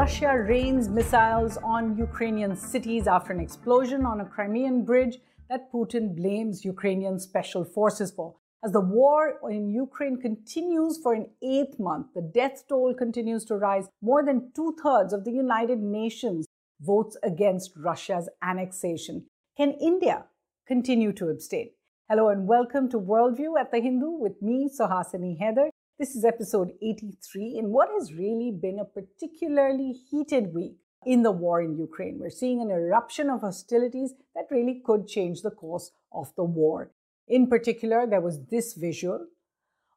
Russia rains missiles on Ukrainian cities after an explosion on a Crimean bridge that Putin blames Ukrainian special forces for. As the war in Ukraine continues for an eighth month, the death toll continues to rise. More than two thirds of the United Nations votes against Russia's annexation. Can India continue to abstain? Hello and welcome to Worldview at the Hindu with me, Suhasini Haidar. This is episode 83 in what has really been a particularly heated week in the war in Ukraine. We're seeing an eruption of hostilities that really could change the course of the war. In particular, there was this visual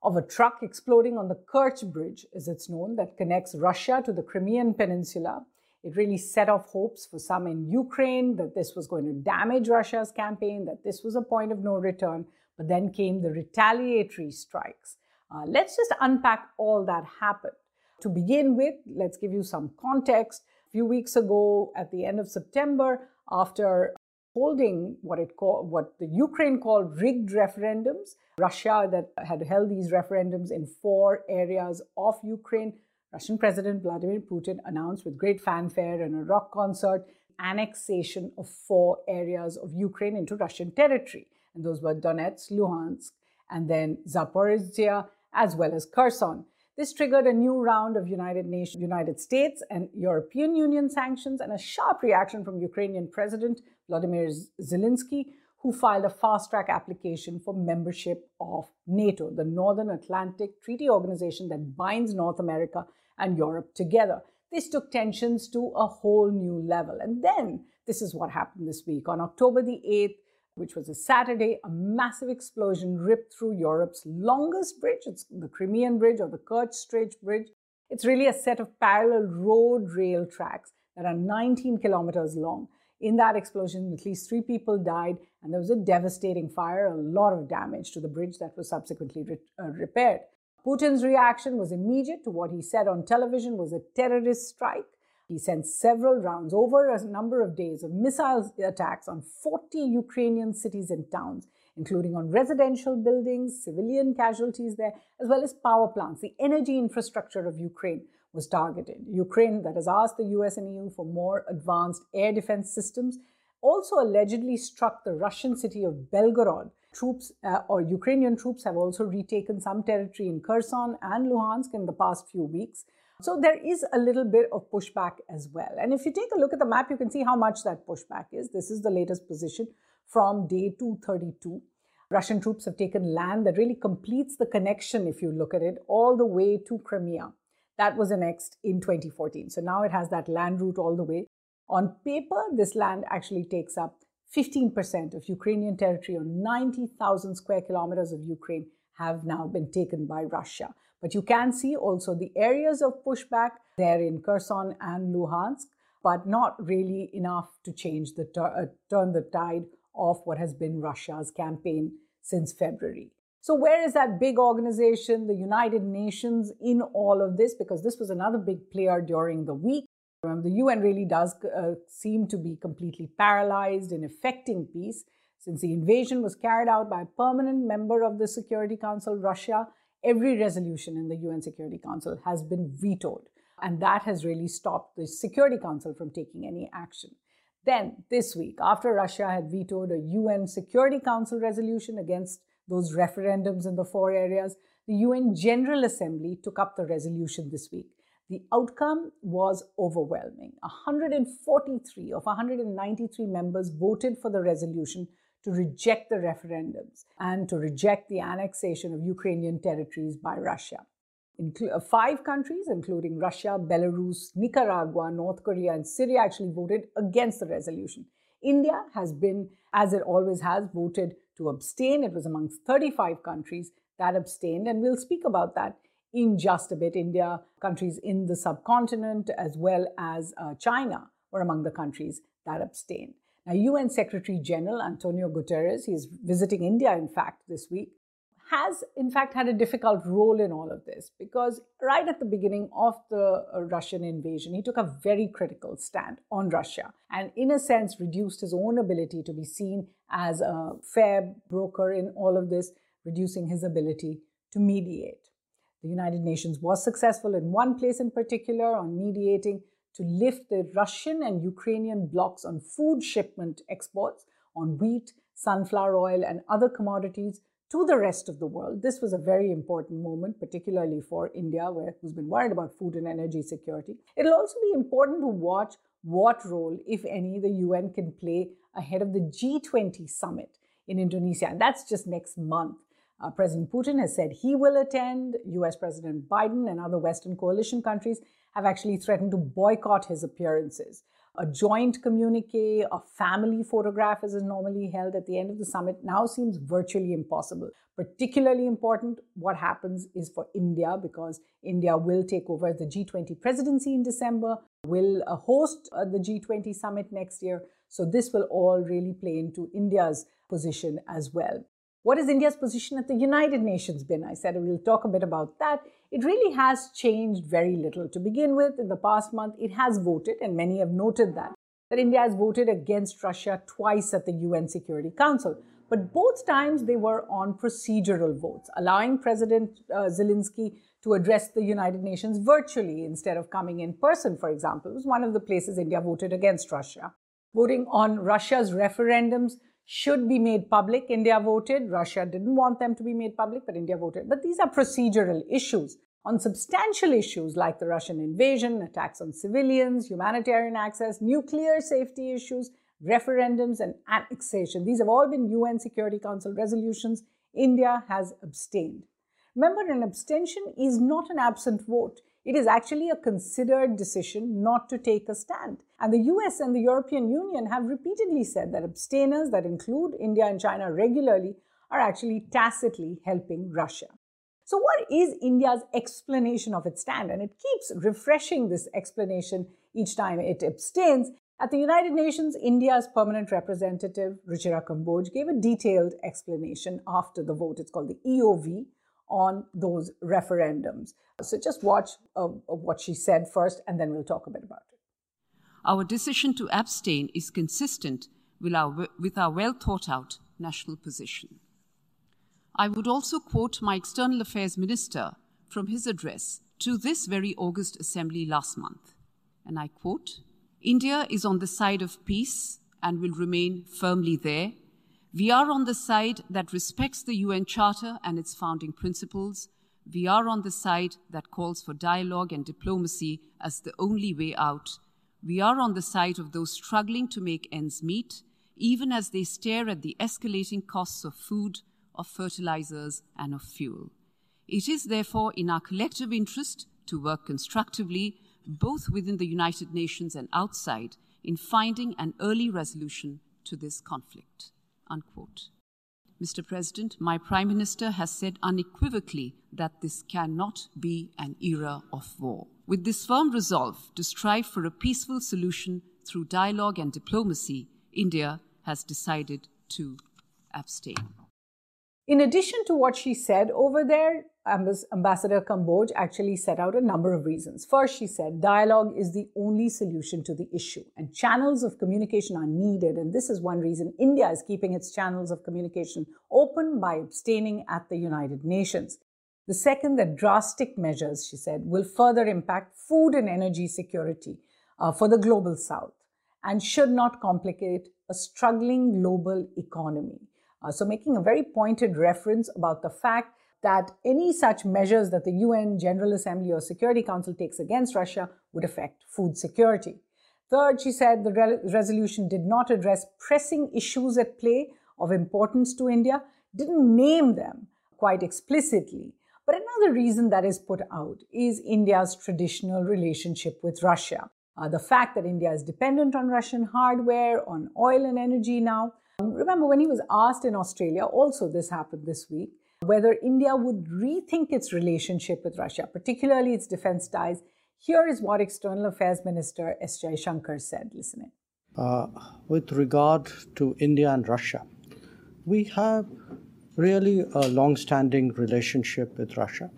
of a truck exploding on the Kerch Bridge, as it's known, that connects Russia to the Crimean Peninsula. It really set off hopes for some in Ukraine that this was going to damage Russia's campaign, that this was a point of no return. But then came the retaliatory strikes uh, let's just unpack all that happened. To begin with, let's give you some context. A few weeks ago, at the end of September, after holding what it called, what the Ukraine called rigged referendums, Russia that had held these referendums in four areas of Ukraine, Russian President Vladimir Putin announced with great fanfare and a rock concert annexation of four areas of Ukraine into Russian territory. And those were Donetsk, Luhansk, and then Zaporizhia as well as Kherson. This triggered a new round of United Nations, United States and European Union sanctions and a sharp reaction from Ukrainian President Vladimir Zelensky, who filed a fast-track application for membership of NATO, the Northern Atlantic Treaty Organization that binds North America and Europe together. This took tensions to a whole new level. And then this is what happened this week. On October the 8th, which was a Saturday, a massive explosion ripped through Europe's longest bridge. It's the Crimean Bridge or the Kerch Strait Bridge. It's really a set of parallel road rail tracks that are 19 kilometers long. In that explosion, at least three people died, and there was a devastating fire, a lot of damage to the bridge that was subsequently re- uh, repaired. Putin's reaction was immediate to what he said on television was a terrorist strike he sent several rounds over a number of days of missile attacks on 40 Ukrainian cities and towns, including on residential buildings, civilian casualties there, as well as power plants. The energy infrastructure of Ukraine was targeted. Ukraine, that has asked the US and EU for more advanced air defense systems, also allegedly struck the Russian city of Belgorod. Troops uh, or Ukrainian troops have also retaken some territory in Kherson and Luhansk in the past few weeks. So there is a little bit of pushback as well. And if you take a look at the map, you can see how much that pushback is. This is the latest position from day 232. Russian troops have taken land that really completes the connection, if you look at it, all the way to Crimea. That was annexed in 2014. So now it has that land route all the way. On paper, this land actually takes up 15% of Ukrainian territory, or 90,000 square kilometers of Ukraine, have now been taken by Russia. But you can see also the areas of pushback there in Kherson and Luhansk, but not really enough to change the uh, turn the tide of what has been Russia's campaign since February. So, where is that big organization, the United Nations, in all of this? Because this was another big player during the week. Um, the UN really does uh, seem to be completely paralyzed in effecting peace since the invasion was carried out by a permanent member of the Security Council, Russia, every resolution in the UN Security Council has been vetoed. And that has really stopped the Security Council from taking any action. Then, this week, after Russia had vetoed a UN Security Council resolution against those referendums in the four areas, the UN General Assembly took up the resolution this week. The outcome was overwhelming. 143 of 193 members voted for the resolution to reject the referendums and to reject the annexation of Ukrainian territories by Russia. Inclu- uh, five countries, including Russia, Belarus, Nicaragua, North Korea, and Syria, actually voted against the resolution. India has been, as it always has, voted to abstain. It was amongst 35 countries that abstained, and we'll speak about that in just a bit. India, countries in the subcontinent, as well as uh, China, were among the countries that abstained. Now, UN Secretary General Antonio Guterres, he's visiting India, in fact, this week, has in fact had a difficult role in all of this because right at the beginning of the uh, Russian invasion, he took a very critical stand on Russia and, in a sense, reduced his own ability to be seen as a fair broker in all of this, reducing his ability to mediate. The United Nations was successful in one place in particular on mediating to lift the Russian and Ukrainian blocks on food shipment exports on wheat, sunflower oil, and other commodities to the rest of the world. This was a very important moment, particularly for India, where, who's been worried about food and energy security. It'll also be important to watch what role, if any, the UN can play ahead of the G20 summit in Indonesia. And that's just next month. Uh, President Putin has said he will attend. US President Biden and other Western coalition countries have actually threatened to boycott his appearances. A joint communique, a family photograph, as is normally held at the end of the summit, now seems virtually impossible. Particularly important, what happens is for India, because India will take over the G20 presidency in December, will uh, host uh, the G20 summit next year. So, this will all really play into India's position as well. What has India's position at the United Nations been? I said we'll talk a bit about that. It really has changed very little. To begin with, in the past month, it has voted, and many have noted that, that India has voted against Russia twice at the UN Security Council. But both times they were on procedural votes, allowing President uh, Zelensky to address the United Nations virtually instead of coming in person, for example. It was one of the places India voted against Russia. Voting on Russia's referendums should be made public. India voted. Russia didn't want them to be made public, but India voted. But these are procedural issues. On substantial issues like the Russian invasion, attacks on civilians, humanitarian access, nuclear safety issues, referendums, and annexation, these have all been UN Security Council resolutions. India has abstained. Remember, an abstention is not an absent vote. It is actually a considered decision not to take a stand. And the US and the European Union have repeatedly said that abstainers, that include India and China regularly, are actually tacitly helping Russia. So, what is India's explanation of its stand? And it keeps refreshing this explanation each time it abstains. At the United Nations, India's permanent representative, Ruchira Kamboj, gave a detailed explanation after the vote. It's called the EOV, on those referendums. So just watch uh, what she said first, and then we'll talk a bit about it. Our decision to abstain is consistent with our, with our well thought out national position. I would also quote my External Affairs Minister from his address to this very August Assembly last month. And I quote India is on the side of peace and will remain firmly there we are on the side that respects the UN Charter and its founding principles. We are on the side that calls for dialogue and diplomacy as the only way out. We are on the side of those struggling to make ends meet, even as they stare at the escalating costs of food, of fertilizers, and of fuel. It is therefore in our collective interest to work constructively, both within the United Nations and outside, in finding an early resolution to this conflict. Unquote. Mr. President, my Prime Minister has said unequivocally that this cannot be an era of war. With this firm resolve to strive for a peaceful solution through dialogue and diplomacy, India has decided to abstain. In addition to what she said over there, Ambassador Kamboj actually set out a number of reasons. First, she said dialogue is the only solution to the issue, and channels of communication are needed. And this is one reason India is keeping its channels of communication open by abstaining at the United Nations. The second, that drastic measures, she said, will further impact food and energy security uh, for the global south and should not complicate a struggling global economy. Uh, so, making a very pointed reference about the fact that any such measures that the UN General Assembly or Security Council takes against Russia would affect food security. Third, she said the re- resolution did not address pressing issues at play of importance to India, didn't name them quite explicitly. But another reason that is put out is India's traditional relationship with Russia. Uh, the fact that India is dependent on Russian hardware, on oil and energy now. Remember, when he was asked in Australia, also this happened this week, whether India would rethink its relationship with Russia, particularly its defense ties. Here is what External Affairs Minister S. Jaishankar said. Listen in. Uh, with regard to India and Russia, we have really a long standing relationship with Russia,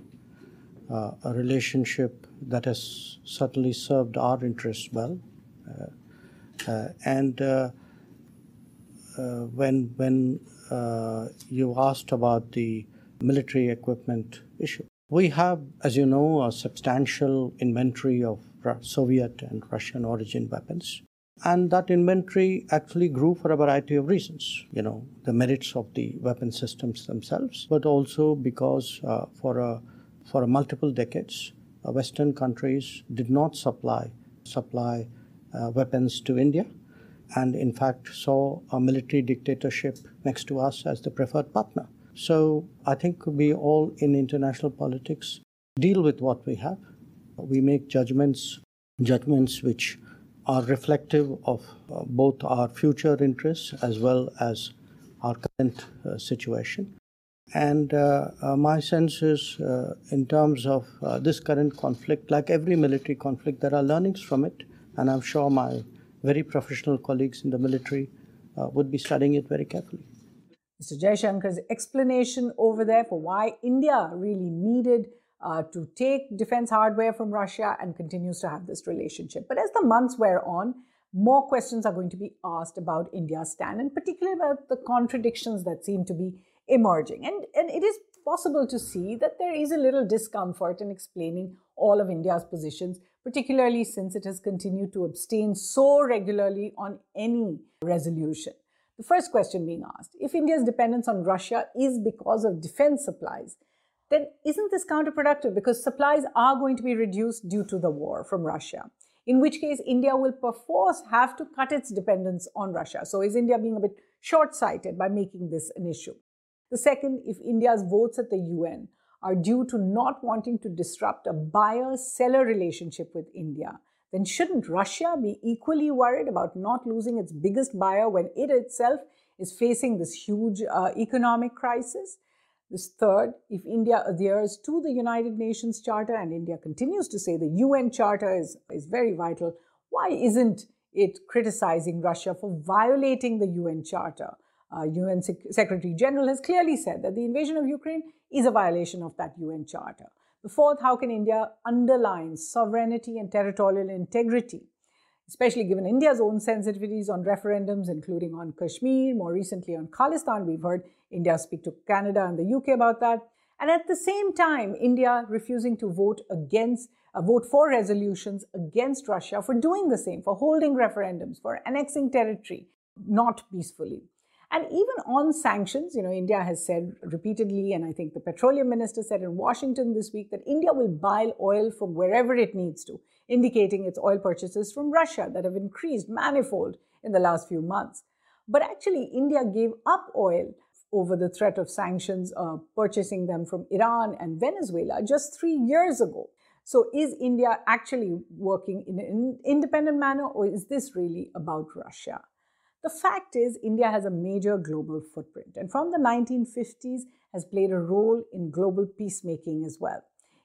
uh, a relationship that has certainly served our interests well. Uh, uh and uh, when, when you asked about the military equipment issue. We have, as you know, a substantial inventory of Soviet and Russian origin weapons. And that inventory actually grew for a variety of reasons. You know, the merits of the weapon systems themselves, but also because uh, for, a, for multiple decades, uh, Western countries did not supply, supply uh, weapons to India and in fact saw a military dictatorship next to us as the preferred partner. So I think we all in international politics deal with what we have. We make judgments, judgments which are reflective of uh, both our future interests as well as our current uh, situation. And uh, uh my sense is, uh, in terms of uh, this current conflict, like every military conflict, there are learnings from it. And I'm sure my very professional colleagues in the military would be studying it very carefully. Mr. Jaishankar's explanation over there for why India really needed uh, to take defense hardware from Russia and continues to have this relationship. But as the months wear on, more questions are going to be asked about India's stand, and particularly about the contradictions that seem to be emerging. And, and it is possible to see that there is a little discomfort in explaining all of India's positions, particularly since it has continued to abstain so regularly on any resolution. The first question being asked if India's dependence on Russia is because of defense supplies, then isn't this counterproductive because supplies are going to be reduced due to the war from Russia? In which case, India will perforce have to cut its dependence on Russia. So, is India being a bit short sighted by making this an issue? The second, if India's votes at the UN are due to not wanting to disrupt a buyer seller relationship with India, then shouldn't Russia be equally worried about not losing its biggest buyer when it itself is facing this huge uh, economic crisis? This third, if India adheres to the United Nations Charter, and India continues to say the UN Charter is, is very vital, why isn't it criticizing Russia for violating the UN Charter? Uh, UN Sec- Secretary General has clearly said that the invasion of Ukraine is a violation of that UN Charter. The fourth, how can India underline sovereignty and territorial integrity, especially given India's own sensitivities on referendums, including on Kashmir, more recently on Khalistan. We've heard India speak to Canada and the UK about that. And at the same time, India refusing to vote against, uh, vote for resolutions against Russia for doing the same, for holding referendums, for annexing territory, not peacefully. And even on sanctions, you know, India has said repeatedly, and I think the petroleum minister said in Washington this week that India will buy oil from wherever it needs to, indicating its oil purchases from Russia that have increased manifold in the last few months. But actually, India gave up oil over the threat of sanctions, uh, purchasing them from Iran and Venezuela just three years ago. So, is India actually working in an independent manner, or is this really about Russia? The fact is, India has a major global footprint and from the 1950s has played a role in global peacemaking as well.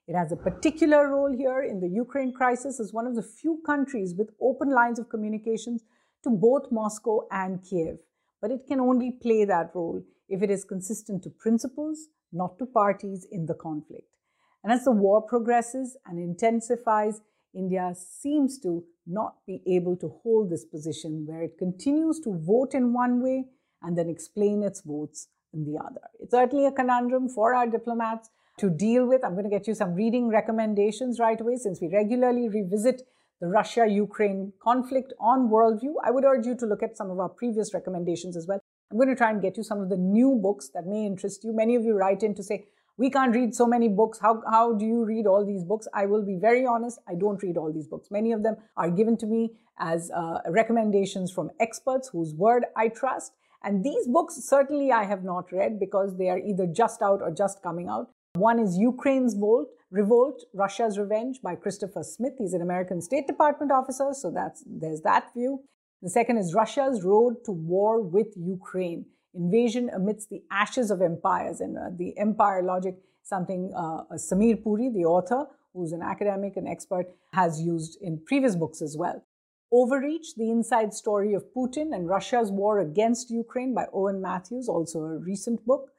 It has a particular role here in the Ukraine crisis as one of the few countries with open lines of communications to both Moscow and Kiev. But it can only play that role if it is consistent to principles, not to parties in the conflict. And as the war progresses and intensifies, India seems to not be able to hold this position where it continues to vote in one way and then explain its votes in the other. It's certainly a conundrum for our diplomats to deal with. I'm going to get you some reading recommendations right away since we regularly revisit the Russia Ukraine conflict on Worldview. I would urge you to look at some of our previous recommendations as well. I'm going to try and get you some of the new books that may interest you. Many of you write in to say, we can't read so many books. How, how do you read all these books? I will be very honest, I don't read all these books. Many of them are given to me as uh, recommendations from experts whose word I trust. And these books certainly I have not read because they are either just out or just coming out. One is Ukraine's Volt, Revolt, Russia's Revenge by Christopher Smith. He's an American State Department officer, so that's there's that view. The second is Russia's Road to War with Ukraine invasion amidst the ashes of empires. And uh, the empire logic, something uh, Samir Puri, the author, who's an academic and expert, has used in previous books as well. Overreach, the inside story of Putin and Russia's war against Ukraine by Owen Matthews, also a recent book.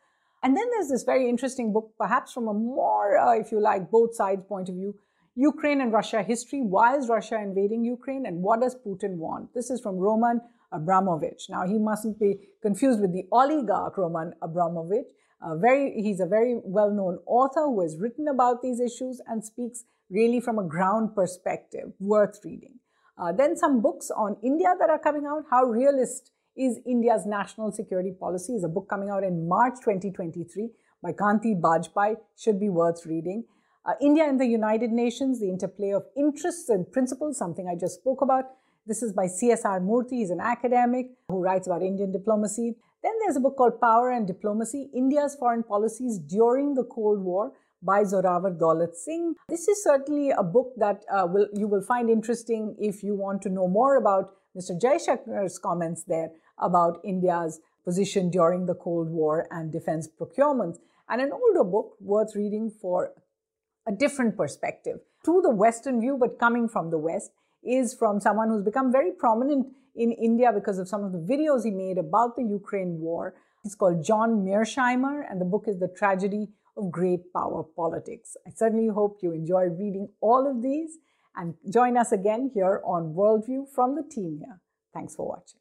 And then there's this very interesting book, perhaps from a more, uh, if you like, both sides point of view Ukraine and Russia history. Why is Russia invading Ukraine and what does Putin want? This is from Roman Abramovich. Now, he mustn't be confused with the oligarch Roman Abramovich. Uh, very, he's a very well known author who has written about these issues and speaks really from a ground perspective, worth reading. Uh, then some books on India that are coming out. How realist is India's national security policy? Is a book coming out in March 2023 by Kanti Bajpai. Should be worth reading. Uh, India and the United Nations, the interplay of interests and principles, something I just spoke about. This is by C.S.R. Murthy. He's an academic who writes about Indian diplomacy. Then there's a book called Power and Diplomacy India's Foreign Policies During the Cold War by Zorawar Daulat Singh. This is certainly a book that uh, will, you will find interesting if you want to know more about Mr. Jaishankar's comments there about India's position during the Cold War and defense procurement. And an older book worth reading for a different perspective to the Western view, but coming from the West, is from someone who's become very prominent in India because of some of the videos he made about the Ukraine war. He's called John Mearsheimer, and the book is The Tragedy of Great Power Politics. I certainly hope you enjoy reading all of these and join us again here on Worldview from the team here. Thanks for watching.